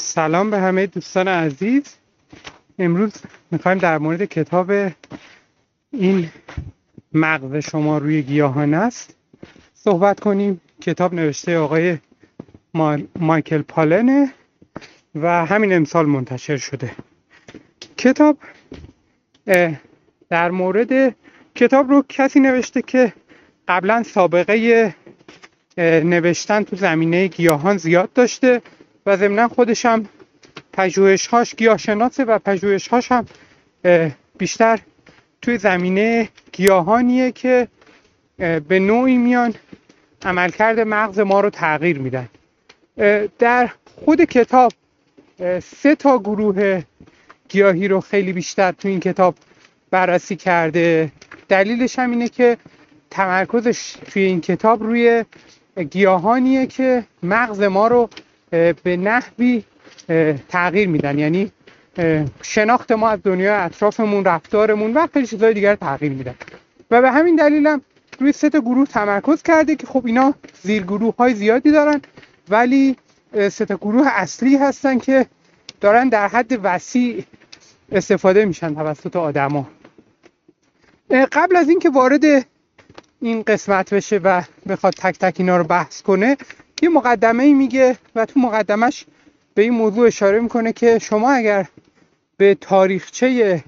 سلام به همه دوستان عزیز. امروز می‌خوایم در مورد کتاب این مغز شما روی گیاهان است صحبت کنیم. کتاب نوشته آقای مایکل پالنه و همین امسال منتشر شده. کتاب در مورد کتاب رو کسی نوشته که قبلا سابقه نوشتن تو زمینه گیاهان زیاد داشته. ضمنا خودش هم پژوهش‌هاش گیاهشناسه و پژوهش‌هاش هم بیشتر توی زمینه گیاهانیه که به نوعی میان عملکرد مغز ما رو تغییر میدن. در خود کتاب سه تا گروه گیاهی رو خیلی بیشتر تو این کتاب بررسی کرده. دلیلش هم اینه که تمرکزش توی این کتاب روی گیاهانیه که مغز ما رو به نحوی تغییر میدن. یعنی شناخت ما از دنیای اطرافمون رفتارمون و خیلی چیزهای دیگر تغییر میدن. و به همین دلیل هم روی سه گروه تمرکز کرده که خب اینا زیر گروه های زیادی دارن ولی سه گروه اصلی هستن که دارن در حد وسیع استفاده میشن توسط آدما. قبل از اینکه وارد این قسمت بشه و بخواد تک تک اینا رو بحث کنه یه مقدمه میگه و تو مقدمش به این موضوع اشاره می‌کنه که شما اگر به تاریخچه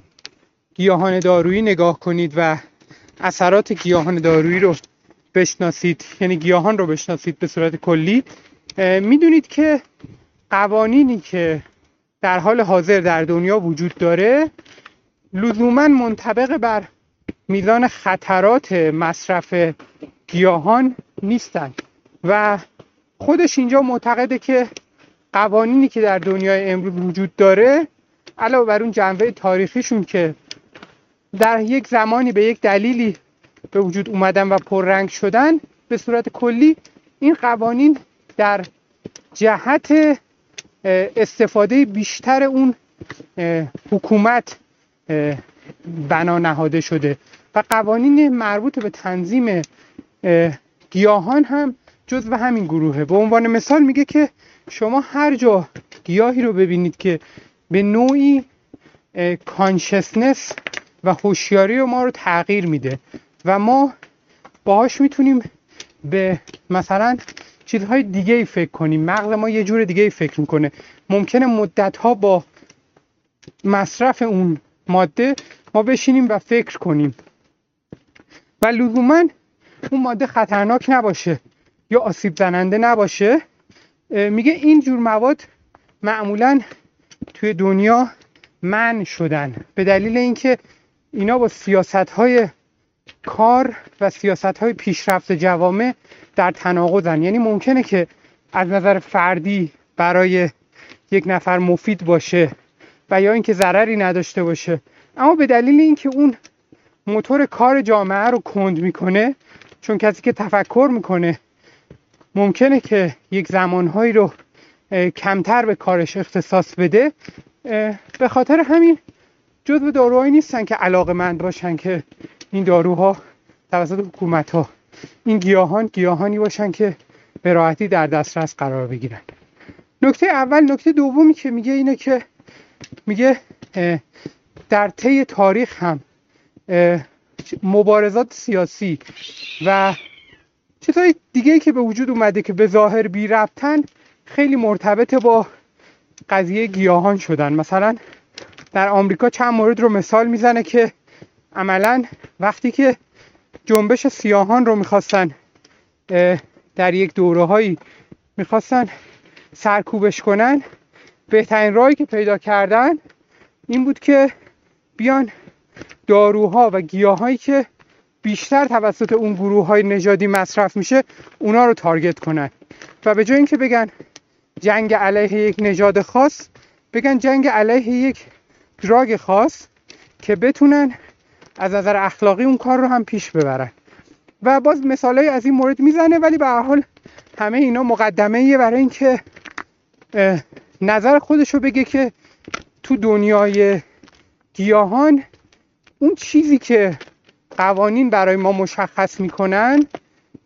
گیاهان دارویی نگاه کنید و اثرات گیاهان دارویی رو بشناسید یعنی گیاهان رو بشناسید به صورت کلی می‌دونید که قوانینی که در حال حاضر در دنیا وجود داره لزوما منطبق بر میزان خطرات مصرف گیاهان نیستند و خودش اینجا معتقده که قوانینی که در دنیای امروز وجود داره علاوه بر اون جنبه تاریخیشون که در یک زمانی به یک دلیلی به وجود اومدن و پررنگ شدن به صورت کلی این قوانین در جهت استفاده بیشتر اون حکومت بنا نهاده شده. و قوانین مربوط به تنظیم گیاهان هم جزو همین گروهه. به عنوان مثال میگه که شما هر جا گیاهی رو ببینید که به نوعی کانشسنس و هوشیاری ما رو تغییر میده و ما باهاش می‌تونیم به مثلا چیزهای دیگه ای فکر کنیم. مغز ما یه جور دیگه ای فکر می‌کنه. ممکنه مدت ها با مصرف اون ماده ما بشینیم و فکر کنیم. و لزوما اون ماده خطرناک نباشه. یا آسیب زننده نباشه. میگه این جور مواد معمولا توی دنیا من شدن. به دلیل اینکه اینا با سیاست های کار و سیاست های پیشرفت جوامع در تناقضن. یعنی ممکنه که از نظر فردی برای یک نفر مفید باشه و یا اینکه ضرری نداشته باشه. اما به دلیل اینکه اون موتور کار جامعه رو کند می‌کنه چون کسی که تفکر می‌کنه ممکنه که یک زمانهایی رو کمتر به کارش اختصاص بده به خاطر همین جزو داروهایی نیستن که علاقه مند باشن که این داروها توسط حکومت ها این گیاهان گیاهانی باشن که به راحتی در دسترس قرار بگیرن. نکته اول نکته دومی که میگه اینه که میگه در طی تاریخ هم مبارزات سیاسی و چیزهای دیگه که به وجود اومده که به ظاهر بی ربطن خیلی مرتبط با قضیه گیاهان شدن. مثلا در آمریکا چند مورد رو مثال می‌زنه که عملا وقتی که جنبش سیاهان رو می‌خواستن در یک دوره هایی می‌خواستن سرکوبش کنن بهترین راهی که پیدا کردن این بود که بیان داروها و گیاهایی که بیشتر توسط اون گروه های نژادی مصرف میشه اونا رو تارگت کنن. و به جای اینکه بگن جنگ علیه یک نژاد خاص بگن جنگ علیه یک دراگ خاص که بتونن از نظر اخلاقی اون کار رو هم پیش ببرن. و باز مثالهایی از این مورد می‌زنه ولی به هر حال همه اینا مقدمه ایه برای اینکه نظر خودش رو بگه که تو دنیای گیاهان اون چیزی که قوانین برای ما مشخص می‌کنن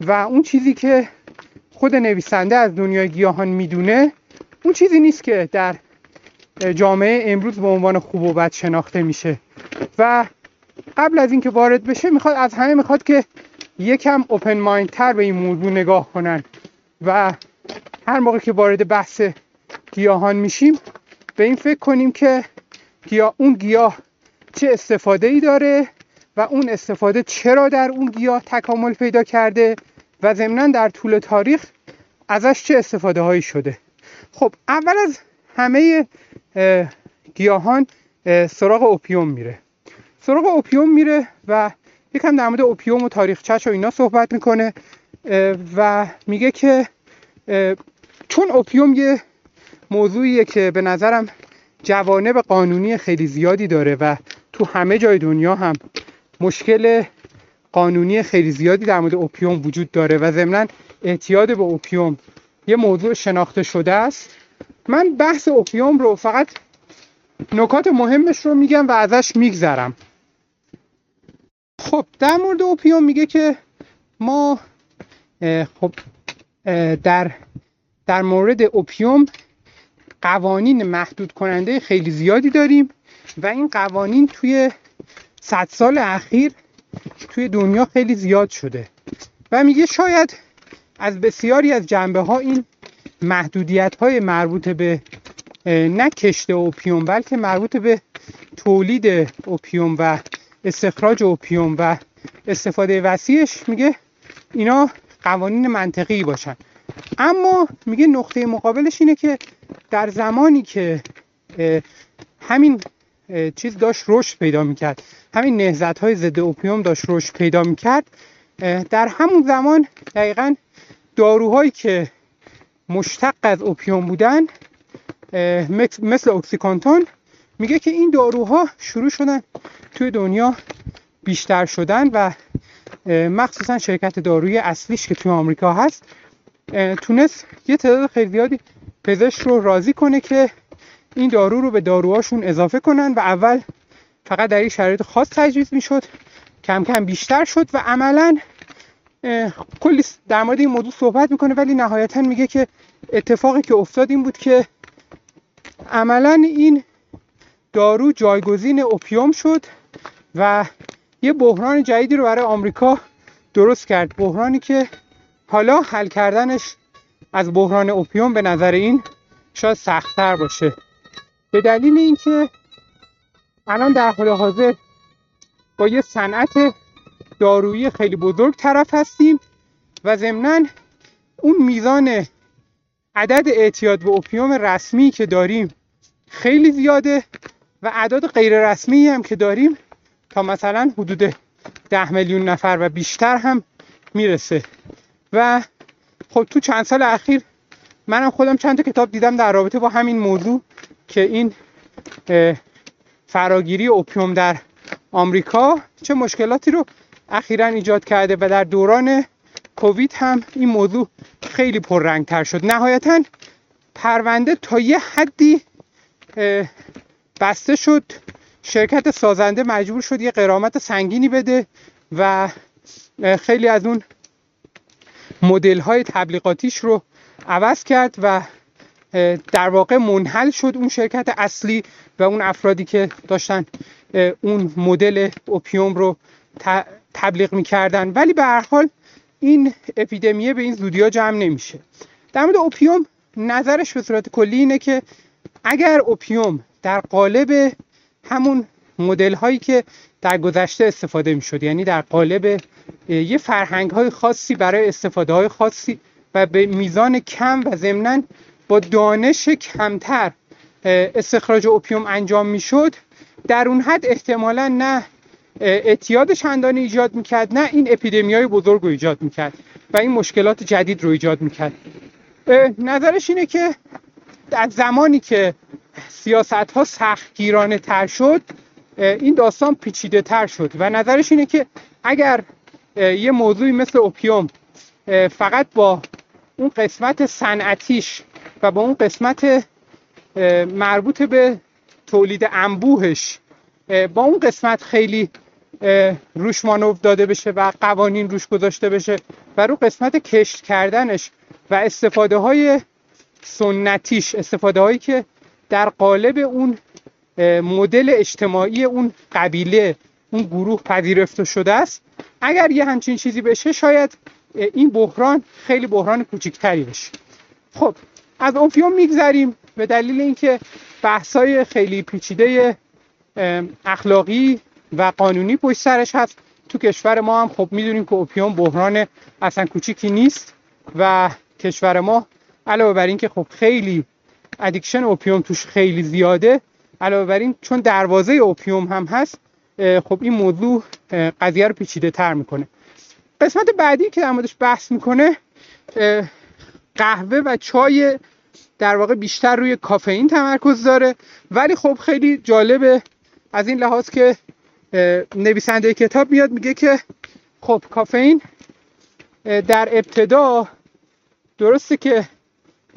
و اون چیزی که خود نویسنده از دنیای گیاهان می‌دونه اون چیزی نیست که در جامعه امروز به عنوان خوب و بد شناخته میشه. و قبل از اینکه وارد بشه می‌خواد از همه می‌خواد که یکم اوپن مایند تر به این موضوع نگاه کنن. و هر موقع که وارد بحث گیاهان میشیم به این فکر کنیم که گیاه اون گیاه چه استفاده ای داره و اون استفاده چرا در اون گیاه تکامل پیدا کرده و ضمنا در طول تاریخ ازش چه استفاده هایی شده؟ خب اول از همه گیاهان سراغ اوپیوم میره. سراغ اوپیوم میره و یکم در مورد اوپیوم و تاریخچش و اینا صحبت می‌کنه و میگه که چون اوپیوم یه موضوعیه که به نظرم جوانب قانونی خیلی زیادی داره و تو همه جای دنیا هم مشکل قانونی خیلی زیادی در مورد اوپیوم وجود داره و ضمنا اعتیاد به اوپیوم یه موضوع شناخته شده است. من بحث اوپیوم رو فقط نکات مهمش رو میگم و ازش میگذرم. خب در مورد اوپیوم میگه که ما خب در در مورد اوپیوم قوانین محدود کننده خیلی زیادی داریم و این قوانین توی صد سال اخیر توی دنیا خیلی زیاد شده. و میگه شاید از بسیاری از جنبه ها این محدودیت های مربوط به نه کشت اوپیوم بلکه مربوط به تولید اوپیوم و استخراج اوپیوم و استفاده وسیعش میگه اینا قوانین منطقی باشن. اما میگه نقطه مقابلش اینه که در زمانی که همین چیز داشت رشد پیدا می‌کرد. همین نهزت های ضد اوپیوم داشت رشد پیدا می‌کرد. در همون زمان دقیقا داروهایی که مشتق از اوپیوم بودن مثل اکسیکانتون میگه که این داروها شروع شدن توی دنیا بیشتر شدن و مخصوصا شرکت دارویی اصلیش که توی آمریکا هست تونست یه تعداد خیلی زیادی پزشک رو راضی کنه که این دارو رو به داروهاشون اضافه کنن و اول فقط در این شرایط خاص تجویز می‌شد کم کم بیشتر شد و عملا کلی در مورد این موضوع صحبت می‌کنه ولی نهایتا میگه که اتفاقی که افتاد این بود که عملا این دارو جایگزین اوپیوم شد و یه بحران جدیدی رو برای آمریکا درست کرد. بحرانی که حالا حل کردنش از بحران اوپیوم به نظر این شاید سختتر باشه. به دلیل اینکه الان در حال حاضر با یه صنعت دارویی خیلی بزرگ طرف هستیم و ضمنا اون میزان عدد اعتیاد به اوپیوم رسمی که داریم خیلی زیاده و اعداد غیر رسمی هم که داریم تا مثلا حدود ده میلیون نفر و بیشتر هم می‌رسه. و خب تو چند سال اخیر منم خودم چند تا کتاب دیدم در رابطه با همین موضوع. که این فراگیری اوپیوم در آمریکا چه مشکلاتی رو اخیرا ایجاد کرده و در دوران کووید هم این موضوع خیلی پررنگتر شد. نهایتا پرونده تا یه حدی بسته شد. شرکت سازنده مجبور شد یه قرامت سنگینی بده و خیلی از اون مدل های تبلیغاتیش رو عوض کرد و در واقع منحل شد اون شرکت اصلی و اون افرادی که داشتن اون مدل اوپیوم رو تبلیغ می‌کردن. ولی به هر حال این اپیدمیه به این زودیا جمع نمیشه. در مورد اوپیوم نظرش به صورت کلی اینه که اگر اوپیوم در قالب همون مدل هایی که در گذشته استفاده می شد یعنی در قالب یه فرهنگ های خاصی برای استفاده های خاصی و به میزان کم و ضمنا با دانش کمتر استخراج اوپیوم انجام می شد در اون حد احتمالا نه اعتیاد چندانی ایجاد می‌کرد نه این اپیدمی های بزرگ رو ایجاد می‌کرد و این مشکلات جدید رو ایجاد می‌کرد. نظرش اینه که در زمانی که سیاست ها سختگیرانه تر شد این داستان پیچیده تر شد و نظرش اینه که اگر یه موضوعی مثل اوپیوم فقط با اون قسمت صنعتیش با اون قسمت مربوط به تولید انبوهش با اون قسمت خیلی روش مانور داده بشه و قوانین روش گذاشته بشه و رو قسمت کشت کردنش و استفاده های سنتیش استفاده هایی که در قالب اون مدل اجتماعی اون قبیله اون گروه پذیرفته شده است. اگر یه همچین چیزی بشه شاید این بحران خیلی بحران کوچکتری بشه. خب از opium میگذریم. به دلیل اینکه بحثای خیلی پیچیده اخلاقی و قانونی پشت سرش هست تو کشور ما هم خب می‌دونیم که opium بحران اصلا کوچیکی نیست و کشور ما علاوه بر اینکه خب خیلی addiction opium توش خیلی زیاده علاوه بر این چون دروازه opium هم هست خب این موضوع قضیه رو پیچیده تر می‌کنه. قسمت بعدی که در موردش بحث می‌کنه قهوه و چای در واقع بیشتر روی کافئین تمرکز داره. ولی خب خیلی جالبه از این لحاظ که نویسنده کتاب میاد میگه که خب کافئین در ابتدا درسته که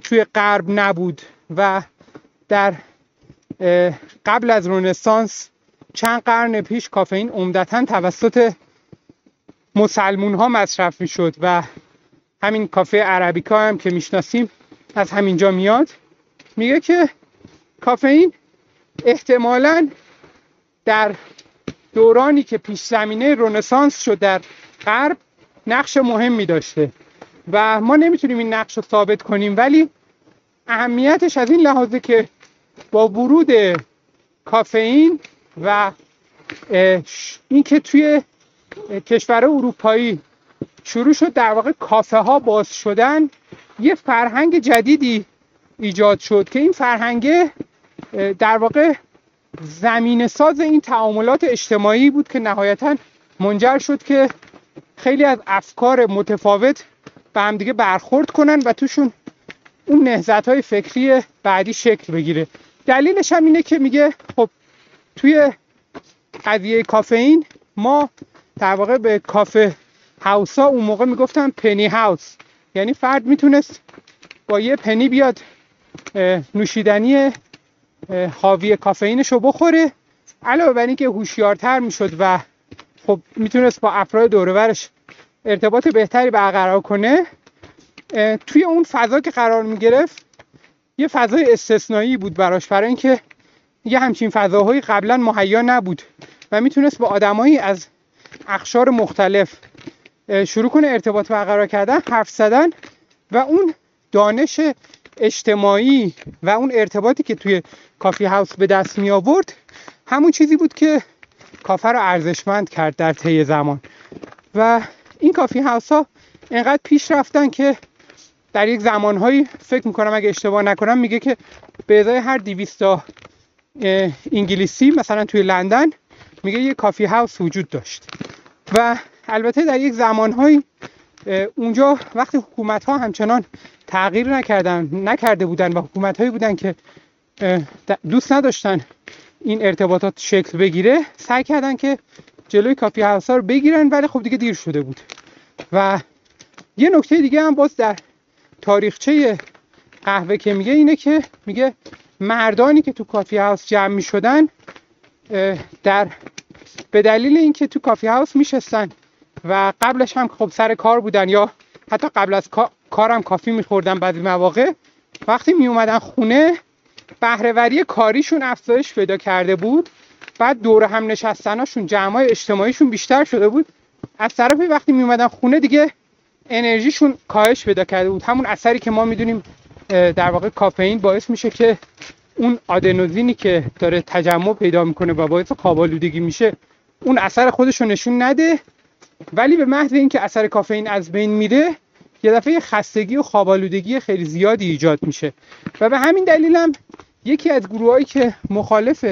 توی غرب نبود و در قبل از رونسانس چند قرن پیش کافئین عمدتا توسط مسلمون ها مصرف می‌شد و همین کافه عربیکا هم که می‌شناسیم از همینجا میاد میگه که کافئین احتمالا در دورانی که پیش زمینه رونسانس شد در غرب نقش مهمی داشته و ما نمی‌تونیم این نقش رو ثابت کنیم ولی اهمیتش از این لحاظه که با ورود کافئین و اینکه توی کشور اروپایی شروع شد در واقع کافه ها باز شدن. یه فرهنگ جدیدی ایجاد شد که این فرهنگ در واقع زمین ساز این تعاملات اجتماعی بود که نهایتا منجر شد که خیلی از افکار متفاوت به همدیگه برخورد کنن و توشون اون نهزت های فکری بعدی شکل بگیره. دلیلش هم اینه که میگه خب توی قضیه کافئین ما در واقع به کافه هاوس ها اون موقع می‌گفتن پنی هاوس. یعنی فرد می‌تونست با یه پنی بیاد نوشیدنی حاوی کافئینش رو بخوره. علاوه بر اینکه هوشیارتر می‌شد و خب می‌تونست با افراد دورورش ارتباط بهتری برقرار کنه توی اون فضا که قرار می‌گرفت یه فضای استثنایی بود براش برای اینکه یه همچین فضاهایی قبلا مهیا نبود و می‌تونست با آدمایی از اخشار مختلف شروع کنه ارتباط برقرار کردن حرف زدن و اون دانش اجتماعی و اون ارتباطی که توی کافی هاوس به دست می آورد همون چیزی بود که کافه رو ارزشمند کرد در طی زمان. و این کافی هاوس ها انقدر پیش رفتن که در یک زمانهایی فکر می‌کنم اگه اشتباه نکنم میگه که به ازای هر دیویستا انگلیسی مثلا توی لندن میگه یه کافی هاوس وجود داشت. و البته در یک زمانهایی اونجا وقتی حکومت ها همچنان تغییر نکردن نکرده بودن و حکومت هایی بودن که دوست نداشتن این ارتباطات شکل بگیره سعی کردن که جلوی کافی هاوس ها رو بگیرن ولی خب دیگه دیر شده بود. و یه نکته دیگه هم باز در تاریخچه قهوه که میگه اینه که میگه مردانی که تو کافی هاوس جمع می‌شدن در به دلیل اینکه تو کافی هاوس میشستن و قبلش هم خب سر کار بودن یا حتی قبل از کارم کافی میخوردن بعضی مواقع وقتی می اومدن خونه بهرهوری کاریشون افزایش پیدا کرده بود. بعد دور هم نشستناشون جمعای اجتماعیشون بیشتر شده بود. از طرفی وقتی می اومدن خونه دیگه انرژیشون کاهش پیدا کرده بود. همون اثری که ما می‌دونیم در واقع کافئین باعث میشه که اون آدنوزینی که داره تجمع پیدا می‌کنه و باعث خواب میشه اون اثر خودش رو نشون نده. ولی به محض اینکه اثر کافئین از بین میره یه دفعه خستگی و خوابالودگی خیلی زیادی ایجاد میشه. و به همین دلیل یکی از گروهایی که مخالف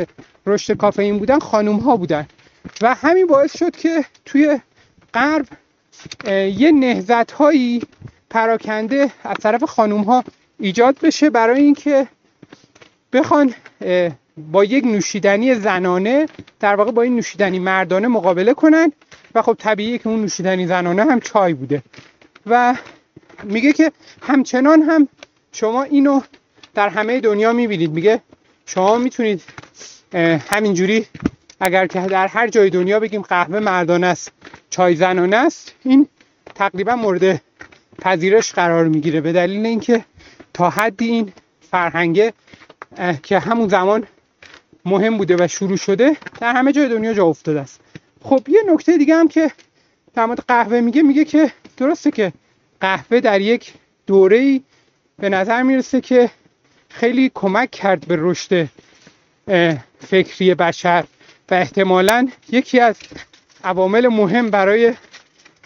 رشد کافئین بودن خانوم ها بودن. و همین باعث شد که توی غرب یه نهزت هایی پراکنده از طرف خانوم ها ایجاد بشه برای اینکه بخوان با یک نوشیدنی زنانه در واقع با این نوشیدنی مردانه مقابله کنن و خب طبیعیه که اون نوشیدنی زنانه هم چای بوده. و میگه که همچنان هم شما اینو در همه دنیا می‌بینید. میگه شما می‌تونید همینجوری اگر که در هر جای دنیا بگیم قهوه مردانه است چای زنانه است این تقریبا مورد پذیرش قرار می‌گیره. به دلیل اینکه تا حدی این فرهنگه که همون زمان مهم بوده و شروع شده در همه جای دنیا جا افتاده است. خب یه نکته دیگه هم که در مورد قهوه میگه میگه که درسته که قهوه در یک دوره به نظر می‌رسه که خیلی کمک کرد به رشد فکری بشر و احتمالا یکی از عوامل مهم برای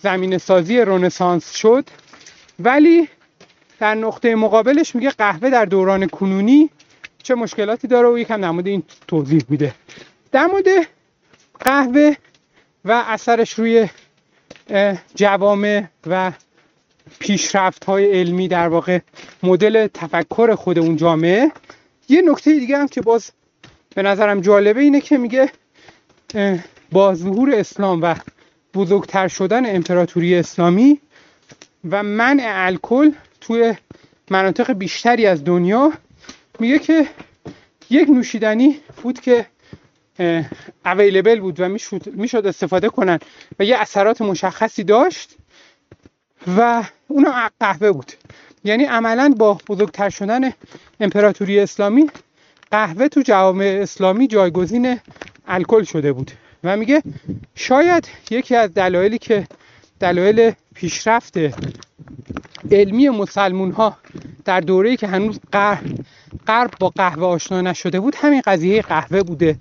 زمین سازی رونسانس شد. ولی در نقطه مقابلش میگه قهوه در دوران کنونی چه مشکلاتی داره و یکم در این توضیح میده. در مورد قهوه و اثرش روی جوامع و پیشرفت های علمی در واقع مدل تفکر خود اون جامعه. یه نکته دیگه هم که باز به نظرم جالبه اینه که میگه با ظهور اسلام و بزرگتر شدن امپراتوری اسلامی و منع الکل توی مناطق بیشتری از دنیا میگه که یک نوشیدنی بود که اویلیبل بود و می‌شد استفاده کنن و یه اثرات مشخصی داشت و اونم قهوه بود. یعنی عملا با بزرگتر شدن امپراتوری اسلامی قهوه تو جوامع اسلامی جایگزین الکل شده بود و میگه شاید یکی از دلایلی که دلایل پیشرفت علمی مسلمون ها در دوره‌ای که هنوز غرب با قهوه آشنا نشده بود همین قضیه قهوه بوده.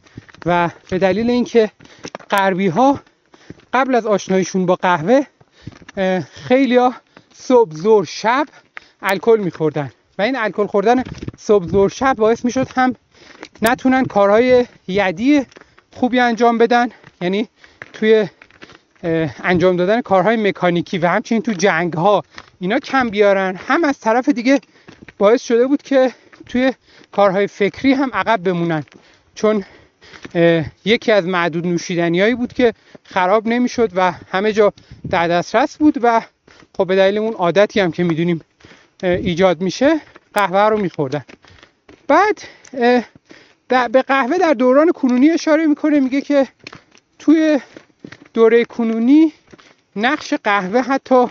و به دلیل اینکه غربی ها قبل از آشناییشون با قهوه خیلی ها صبح زور شب الکل میخوردن. و این الکل خوردن صبح زور شب باعث می‌شد هم نتونن کارهای یدی خوبی انجام بدن یعنی توی انجام دادن کارهای مکانیکی و همچنین تو جنگ ها اینا کم بیارن. هم از طرف دیگه باعث شده بود که توی کارهای فکری هم عقب بمونن. چون یکی از معدود نوشیدنیایی بود که خراب نمی‌شد و همه جا در دسترس بود و خب به دلیل اون عادتی هم که می‌دونیم ایجاد میشه قهوه رو میخوردن. بعد به قهوه در دوران کنونی اشاره می‌کنه میگه که توی دوره کنونی نقش قهوه حتی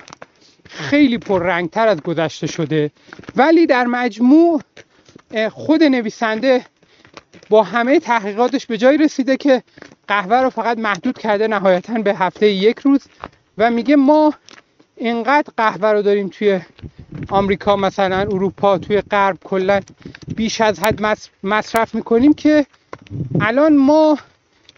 خیلی پررنگتر از گذشته شده. ولی در مجموع خود نویسنده با همه تحقیقاتش به جایی رسیده که قهوه رو فقط محدود کرده نهایتا به هفته یک روز و میگه ما اینقدر قهوه رو داریم توی آمریکا مثلا اروپا توی غرب کلا بیش از حد مصرف می‌کنیم که الان ما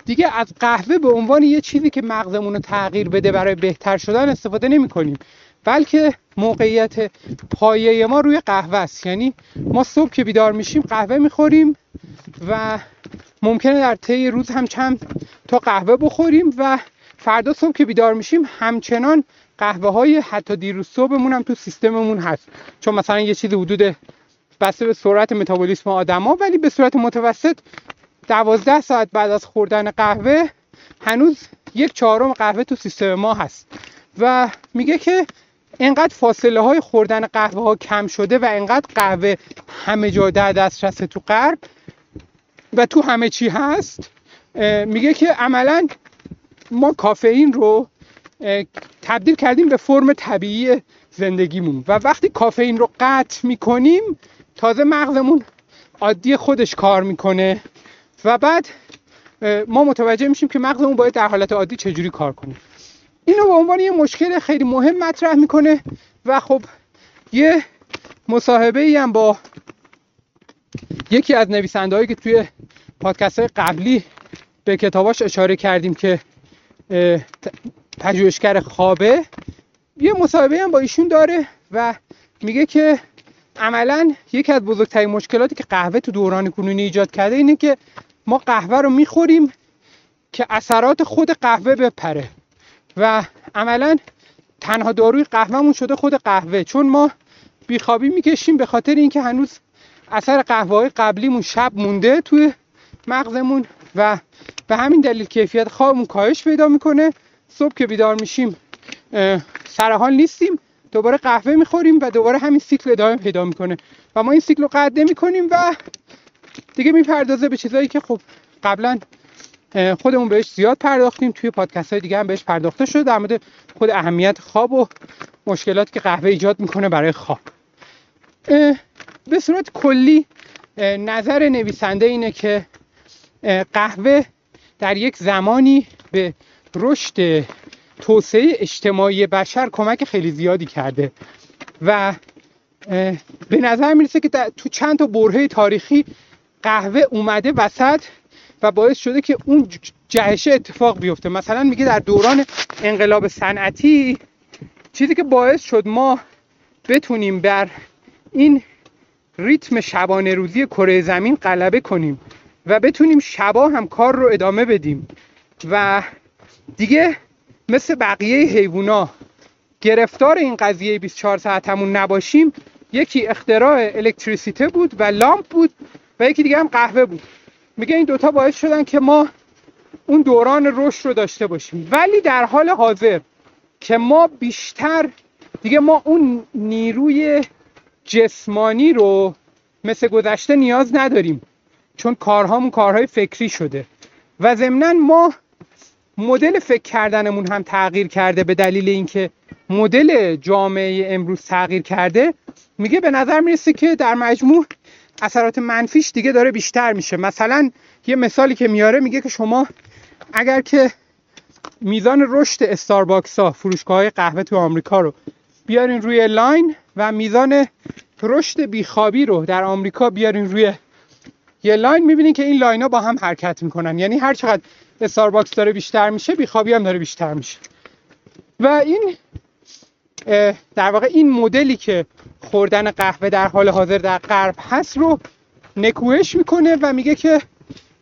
دیگه از قهوه به عنوان یه چیزی که مغزمون رو تغییر بده برای بهتر شدن استفاده نمی کنیم بلکه موقعیت پایه ما روی قهوه است. یعنی ما صبح که بیدار میشیم قهوه می‌خوریم و ممکنه در طی روز هم چند تا قهوه بخوریم و فردا صبح که بیدار میشیم همچنان قهوه های حتی دیروز صبحمون هم تو سیستممون هست. چون مثلا یه چیزی حدود بسته به سرعت متابولیسم آدما ولی به صورت متوسط دوازده ساعت بعد از خوردن قهوه هنوز یک چهارم قهوه تو سیستم ما هست. و میگه که اینقدر فاصله های خوردن قهوه ها کم شده و اینقدر قهوه همه جا در دسترس تو غرب و تو همه چی هست میگه که عملا ما کافئین رو تبدیل کردیم به فرم طبیعی زندگیمون و وقتی کافئین رو قطع می‌کنیم تازه مغزمون عادی خودش کار می‌کنه و بعد ما متوجه میشیم که مغزمون باید در حالت عادی چجوری کار کنه. اینو به عنوان یه مشکل خیلی مهم مطرح می‌کنه و خب یه مصاحبه ای هم با یکی از نویسنده هایی که توی پادکست قبلی به کتاباش اشاره کردیم که پژوهشگر خوابه یه مصاحبه هم با ایشون داره و میگه که عملا یکی از بزرگترین مشکلاتی که قهوه تو دوران کنونی ایجاد کرده اینه که ما قهوه رو می‌خوریم که اثرات خود قهوه بپره. و عملا تنها داروی قهوهمون شده خود قهوه چون ما بیخوابی می‌کشیم به خاطر اینکه هنوز اثر قهوه های قبلیمون شب مونده توی مغزمون و به همین دلیل کیفیت خوابمون کاهش پیدا می‌کنه. صبح که بیدار میشیم سرحال نیستیم دوباره قهوه می‌خوریم و دوباره همین سیکل ادامه پیدا می‌کنه و ما این سیکل رو قطع نمی‌کنیم و دیگه می‌پردازه به چیزایی که خب قبلا خودمون بهش زیاد پرداختیم. توی پادکست های دیگه هم بهش پرداخته شده. در مورد خود اهمیت خواب و مشکلاتی که قهوه ایجاد می‌کنه برای خواب. به صورت کلی نظر نویسنده اینه که قهوه در یک زمانی به رشد توسعه اجتماعی بشر کمک خیلی زیادی کرده و به نظر می‌رسه که تو چند تا برهه تاریخی قهوه اومده وسط و باعث شده که اون جهشه اتفاق بیفته. مثلا میگه در دوران انقلاب صنعتی چیزی که باعث شد ما بتونیم بر این ریتم شبانه روزی کره زمین غلبه کنیم و بتونیم شبا هم کار رو ادامه بدیم. و دیگه مثل بقیه حیوونا گرفتار این قضیه 24 ساعتمون نباشیم یکی اختراع الکتریسیته بود و لامپ بود و یکی دیگه هم قهوه بود. میگه این دوتا باعث شدن که ما اون دوران رشد رو داشته باشیم. ولی در حال حاضر که ما بیشتر دیگه ما اون نیروی جسمانی رو مثل گذشته نیاز نداریم چون کارهامون کارهای فکری شده. و ضمنا ما مدل فکر کردنمون هم تغییر کرده به دلیل اینکه مدل جامعه امروز تغییر کرده. میگه به نظر می‌رسه که در مجموع اثرات منفیش دیگه داره بیشتر میشه. مثلا یه مثالی که میاره میگه که شما اگر که میزان رشد استارباکس ها فروشگاه های قهوه تو آمریکا رو بیارین روی line و میزان رشد بیخوابی رو در آمریکا بیارین روی یه line می‌بینین که این line ها با هم حرکت می‌کنن. یعنی هر چقدر Starbucks داره بیشتر میشه بیخوابی هم داره بیشتر میشه. و این در واقع این مدلی که خوردن قهوه در حال حاضر در غرب هست رو نکوهش می‌کنه و میگه که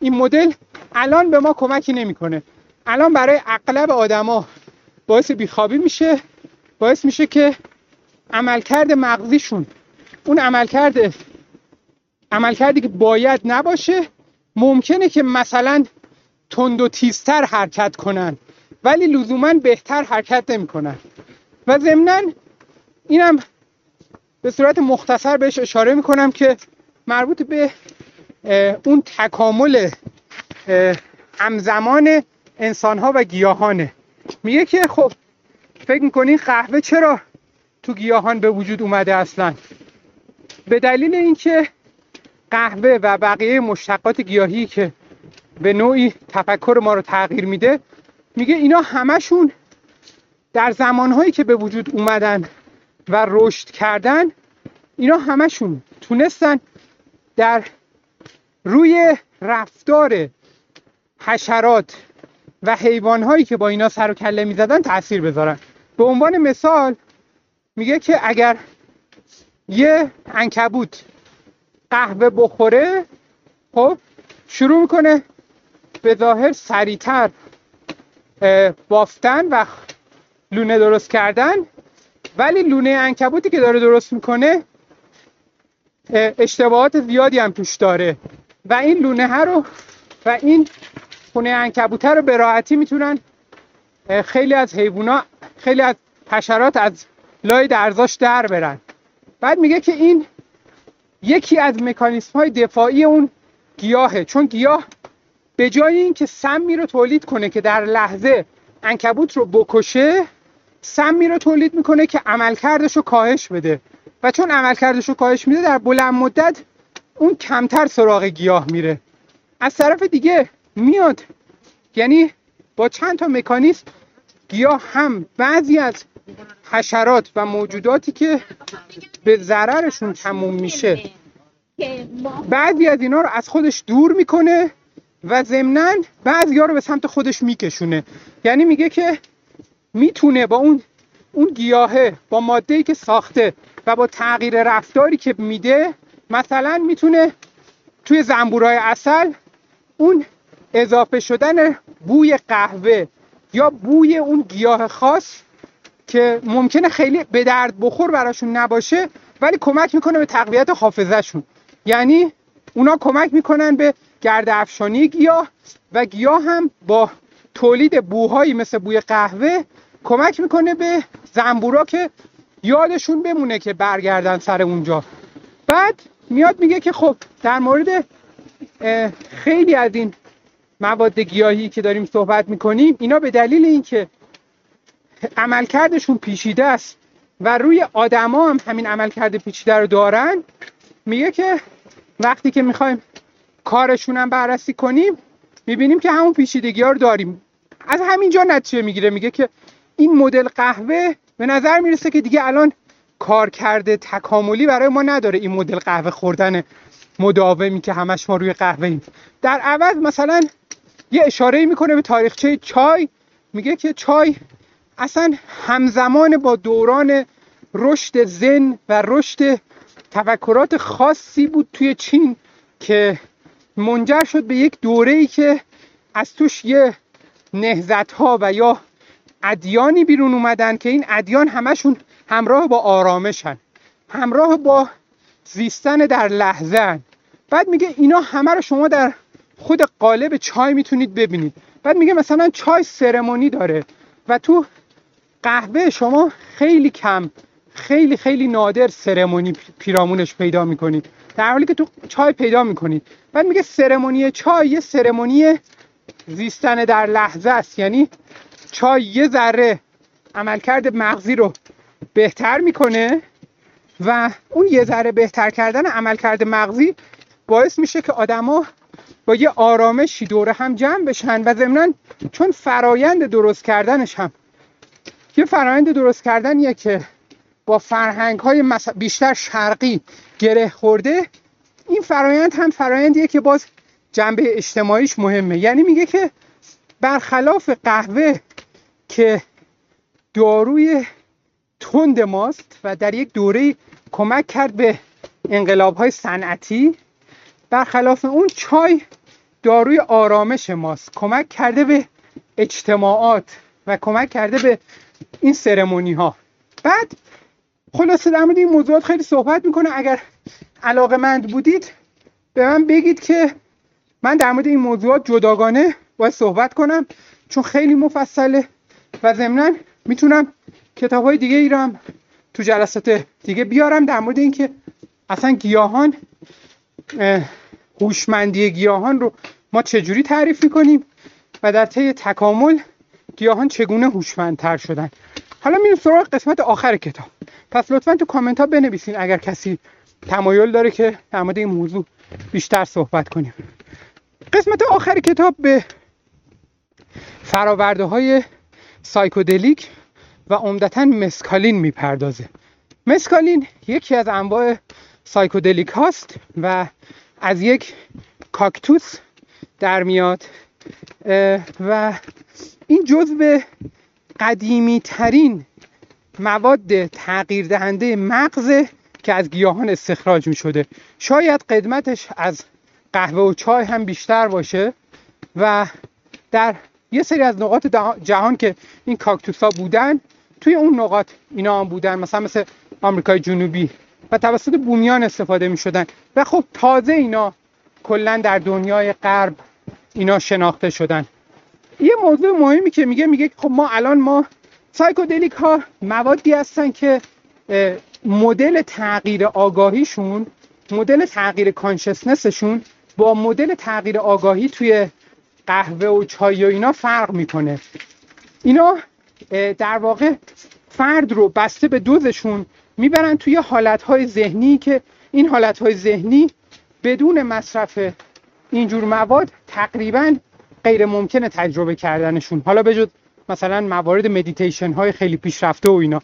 این مدل الان به ما کمکی نمی‌کنه. الان برای اغلب آدما باعث بیخوابی میشه باعث میشه که عملکرد مغزیشون اون عملکرد عملکردی که باید نباشه ممکنه که مثلا تند و تیزتر حرکت کنن ولی لزوما بهتر حرکت نمی‌کنن. و ضمنا اینم به صورت مختصر بهش اشاره می‌کنم که مربوط به اون تکامل همزمان انسان ها و گیاهانه. میگه که خب فکر می‌کنین قهوه چرا تو گیاهان به وجود اومده اصلا؟ به دلیل اینکه قهوه و بقیه مشتقات گیاهی که به نوعی تفکر ما رو تغییر میده میگه اینا همشون در زمانهایی که به وجود اومدن و رشد کردن اینا همشون تونستن در روی رفتار حشرات و حیوانهایی که با اینا سر و کله می‌زدن تاثیر بذارن. به عنوان مثال میگه که اگر یه انکبوت قهوه بخوره خب شروع می‌کنه به ظاهر سریعتر بافتن و لونه درست کردن. ولی لونه انکبوتی که داره درست می‌کنه اشتباهات زیادی هم توش داره. و این لونه ها رو و این خونه انکبوته رو به راحتی می‌تونن خیلی از حیوونا خیلی از حشرات از لای درزاش در برن. بعد میگه که این یکی از مکانیسم های دفاعی اون گیاهه. چون گیاه به جای اینکه سمی رو تولید کنه که در لحظه انکبوت رو بکشه سمی رو تولید می‌کنه که عملکردش رو کاهش بده. و چون عملکردش رو کاهش میده در بلند مدت اون کمتر سراغ گیاه میره. از طرف دیگه میاد. یعنی با چند تا مکانیزم گیاه هم بعضی از حشرات و موجوداتی که به ضررشون تموم میشه بعضی از اینا رو از خودش دور می‌کنه و ضمنا بعضی ها رو به سمت خودش میکشونه. یعنی میگه که می‌تونه با اون اون گیاهه با ماده که ساخته و با تغییر رفتاری که میده مثلا می‌تونه توی زنبورای اصل اون اضافه شدن بوی قهوه یا بوی اون گیاه خاص که ممکنه خیلی به درد بخور براشون نباشه ولی کمک می‌کنه به تقویت حافظهشون. یعنی اونا کمک می‌کنن به گرد افشانی گیاه و گیاه هم با تولید بوهایی مثل بوی قهوه کمک می‌کنه به زنبورا که یادشون بمونه که برگردن سر اونجا. بعد میاد میگه که خب در مورد خیلی از این مواد گیاهی که داریم صحبت می‌کنیم اینا به دلیل اینکه عملکردشون پیچیده است و روی آدما هم همین عملکرد پیچیده رو دارن میگه که وقتی که می‌خوایم کارشون هم بررسی کنیم می‌بینیم که همون پیچیدگی رو داریم. از همینجا نتیجه می‌گیره میگه که این مدل قهوه به نظر می‌رسه که دیگه الان کار کرده تکاملی برای ما نداره این مدل قهوه خوردن مداومی که همش ما روی قهوه ایم. در عوض مثلا یه اشاره می‌کنه به تاریخچه چای. میگه که چای اصلا همزمان با دوران رشد زن و رشد تفکرات خاصی بود توی چین که منجر شد به یک دوره ای که از توش یه نهزت ها و یا ادیانی بیرون اومدن که این ادیان همشون همراه با آرامشن. همراه با زیستن در لحظه بعد میگه اینا همه رو شما در خود قالب چای می‌تونید ببینید. بعد میگه مثلا چای سرمونی داره و تو قهوه شما خیلی کم خیلی خیلی نادر سرمونی پیرامونش پیدا می‌کنید. در حالی که تو چای پیدا می‌کنید. بعد میگه سرمونی چای یه سرمونی زیستن در لحظه است. یعنی چای یه ذره عملکرد مغزی رو بهتر می‌کنه و اون یه ذره بهتر کردن عملکرد مغزی باعث میشه که آدما با یه آرامشی دوره هم جمع بشن و ضمنا چون فرایند درست کردنش هم یه فرایند درست کردنیه که با فرهنگ های بیشتر شرقی گره خورده این فرایند هم فرایندیه که باز جنبه اجتماعیش مهمه. یعنی میگه که برخلاف قهوه که داروی تند ماست و در یک دوره کمک کرد به انقلاب های صنعتی. برخلاف اون چای داروی آرامش ماست. کمک کرده به اجتماعات و کمک کرده به این سرمونی ها بعد خلاصه در مورد این موضوعات خیلی صحبت می‌کنه اگر علاقه مند بودید به من بگید که من در مورد این موضوعات جداگانه باید صحبت کنم چون خیلی مفصله. و ضمنا می‌تونم کتاب های دیگه ای تو جلسات دیگه بیارم در مورد اینکه اصلا گیاهان هوشمندی گیاهان رو ما چجوری تعریف می‌کنیم و در طی تکامل گیاهان چگونه هوشمندتر شدن. حالا میریم سراغ قسمت آخر کتاب. پس لطفا تو کامنت ها بنویسین اگر کسی تمایل داره که در مورد این موضوع بیشتر صحبت کنیم. قسمت آخر کتاب به فراورده های سایکودلیک و عمدتا مسکالین می‌پردازه. مسکالین یکی از انواع سایکودلیک هاست و از یک کاکتوس در میاد و این جزو قدیمی ترین مواد تغییر دهنده مغز که از گیاهان استخراج می شده شاید قدمتش از قهوه و چای هم بیشتر باشه و در یه سری از نقاط جهان که این کاکتوس ها بودن توی اون نقاط اینا هم بودن. مثلا مثل آمریکای جنوبی. و توسط بومیان استفاده می شدن و خب تازه اینا کلا در دنیای غرب اینا شناخته شدن. یه موضوع مهمی که میگه میگه خب ما الان ما سایکودلیک ها موادی هستن که مدل تغییر آگاهیشون مدل تغییر کانشسنسشون با مدل تغییر آگاهی توی قهوه و چای و اینا فرق می‌کنه. اینا در واقع فرد رو بسته به دوزشون می‌برن توی حالتهای ذهنی که این حالتهای ذهنی بدون مصرف اینجور مواد تقریبا غیر ممکنه تجربه کردنشون. حالا بجز مثلا موارد مدیتیشن های خیلی پیشرفته و اینا.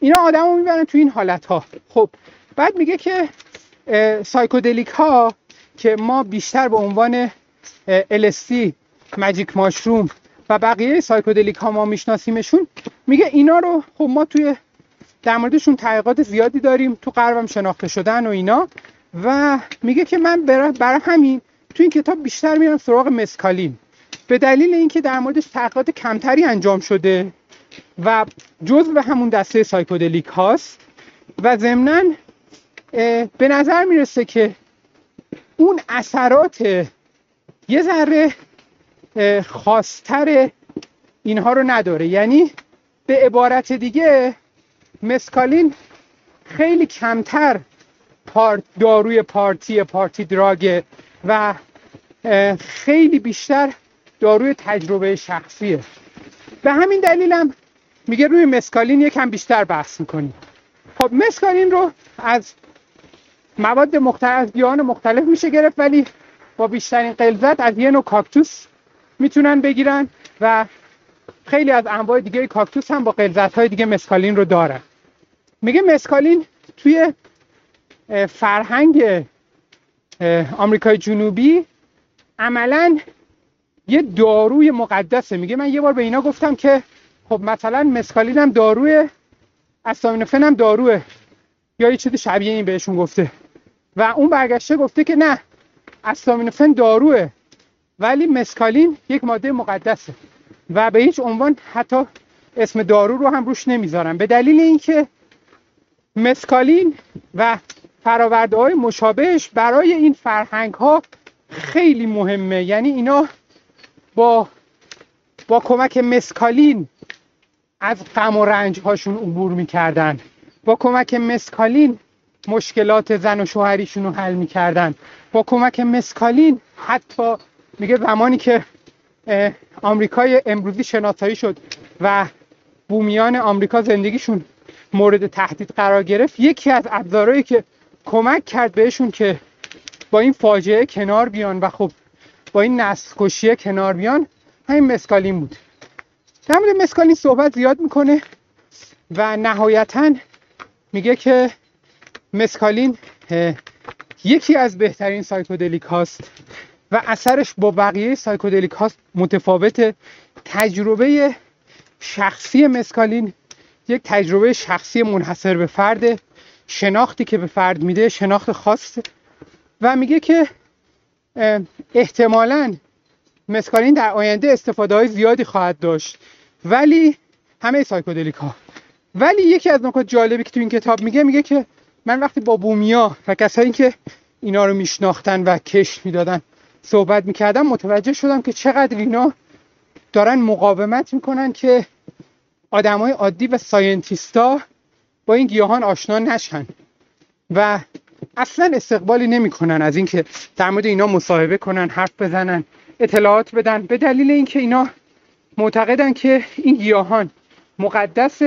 اینا آدم رو می‌برن تو این حالت ها خب بعد میگه که psychedelic ها که ما بیشتر به عنوان LSD magic mushroom و بقیه psychedelic ها ما میشناسیمشون. میگه اینا رو خب ما توی در موردشون تحقیقات زیادی داریم تو غربم شناخته شدن و اینا. و میگه که من برای همین تو این کتاب بیشتر میرم سراغ مسکالین. به دلیل اینکه در موردش تحقیقات کمتری انجام شده و جزء به همون دسته سایکودلیک هاست. و ضمنا به نظر می‌رسه که اون اثرات یه ذره خاصتر اینها رو نداره. یعنی به عبارت دیگه مسکالین خیلی کمتر پارت داروی پارتی پارتی دراگ و خیلی بیشتر داروی تجربه شخصیه. به همین دلیلم میگه روی مسکالین یکم بیشتر بحث می‌کنیم. خب مسکالین رو از مواد مختلف گیاهان مختلف میشه گرفت ولی با بیشترین قلزت از یه نوع کاکتوس می‌تونن بگیرن و خیلی از انواع دیگه کاکتوس هم با قلزت های دیگه مسکالین رو دارن. میگه مسکالین توی فرهنگ آمریکای جنوبی عملا یه داروی مقدسه. میگه من یه بار به اینا گفتم که خب مثلا مسکالین هم داروی استامینوفن هم داروه یا یه چیزی شبیه این بهشون گفته. و اون برگشته گفته که نه استامینوفن داروه. ولی مسکالین یک ماده مقدسه. و به هیچ عنوان حتی اسم دارو رو هم روش نمی‌ذارن. به دلیل اینکه مسکالین و فراورده های مشابهش برای این فرهنگ ها خیلی مهمه. یعنی اینا با با کمک مسکالین از غم و رنج هاشون عبور می‌کردن. با کمک مسکالین مشکلات زن و شوهریشون رو حل می‌کردن. کمک مسکالین حتی میگه زمانی که آمریکای امروزی شناسایی شد و بومیان آمریکا زندگیشون مورد تهدید قرار گرفت یکی از ابزارهایی که کمک کرد بهشون که با این فاجعه کنار بیان و خب با این نسل کشیه کنار بیان همین مسکالین بود. در مورد مسکالین صحبت زیاد می‌کنه و نهایتا میگه که مسکالین یکی از بهترین سایکودلیک هاست و اثرش با بقیه سایکودلیک هاست متفاوته. تجربه شخصی مسکالین یک تجربه شخصی منحصر به فرد شناختی که به فرد میده شناخت خاص و میگه که احتمالا مسکالین در آینده استفاده های زیادی خواهد داشت. ولی همه سایکودلیک ها ولی یکی از نکات جالبی که تو این کتاب میگه میگه که من وقتی با بومیا و کسایی که اینا رو میشناختن و کش می‌دادن صحبت می‌کردم متوجه شدم که چقدر اینا دارن مقاومت می‌کنن که آدمای عادی و ساینتیستا با این گیاهان آشنا نشن و اصلا استقبالی نمی‌کنن از اینکه در مورد اینا مصاحبه کنن حرف بزنن اطلاعات بدن. به دلیل اینکه اینا معتقدن که این گیاهان مقدس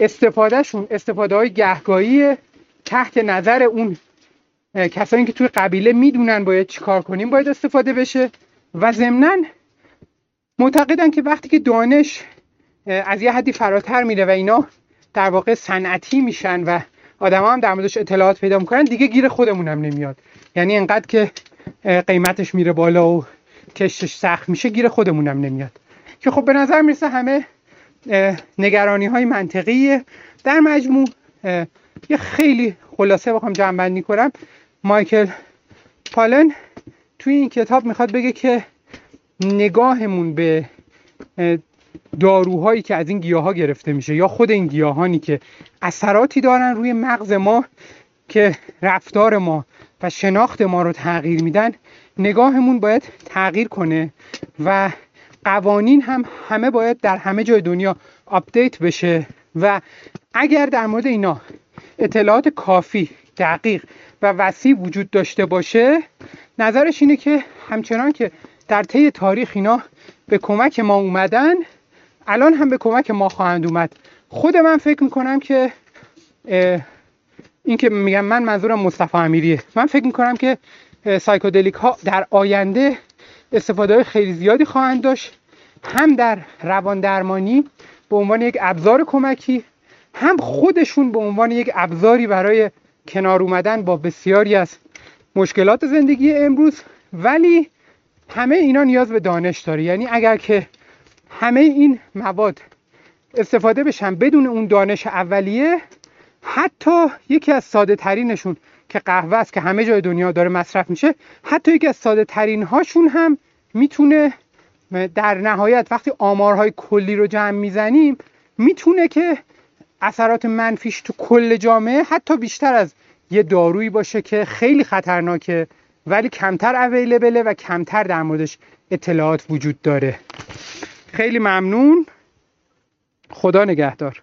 استفادهشون استفاده های گهگاهی تحت نظر اون کسانی که توی قبیله می‌دونن باید چیکار کنیم باید استفاده بشه. و ضمنا معتقدن که وقتی که دانش از یه حدی فراتر میره و اینا در واقع صنعتی میشن و آدما هم در موردش اطلاعات پیدا می‌کنن دیگه گیر خودمون هم نمیاد. یعنی انقدر که قیمتش میره بالا و کشتش سخت میشه گیر خودمون هم نمیاد. که خب به نظر می‌رسه همه نگرانی های منطقیه. در مجموع یه خیلی خلاصه بخوام جمع بندی کنم. مایکل پالن توی این کتاب می‌خواد بگه که نگاهمون به داروهایی که از این گیاه گرفته میشه یا خود این گیاهانی که اثراتی دارن روی مغز ما که رفتار ما و شناخت ما رو تغییر میدن نگاهمون باید تغییر کنه و قوانین هم همه باید در همه جای دنیا آپدیت بشه و اگر در مورد اینا اطلاعات کافی دقیق و وسیع وجود داشته باشه نظرش اینه که همچنان که در طی تاریخ اینا به کمک ما اومدن الان هم به کمک ما خواهند اومد. خود من فکر می‌کنم که این که میگم من منظورم مصطفی امیریه. من فکر می‌کنم که سایکودلیک ها در آینده استفاده خیلی زیادی خواهند داشت. هم در روان درمانی به عنوان یک ابزار کمکی هم خودشون به عنوان یک ابزاری برای کنار اومدن با بسیاری از مشکلات زندگی امروز. ولی همه اینا نیاز به دانش داره. یعنی اگر که همه این مواد استفاده بشن بدون اون دانش اولیه حتی یکی از ساده ترینشون که قهوه است که همه جای دنیا داره مصرف میشه حتی یکی از ساده ترین هاشون هم می‌تونه در نهایت وقتی آمارهای کلی رو جمع می‌زنیم می‌تونه که اثرات منفیش تو کل جامعه حتی بیشتر از یه دارویی باشه که خیلی خطرناکه ولی کمتر اویلیبله و کمتر در موردش اطلاعات وجود داره. خیلی ممنون. خدا نگهدار.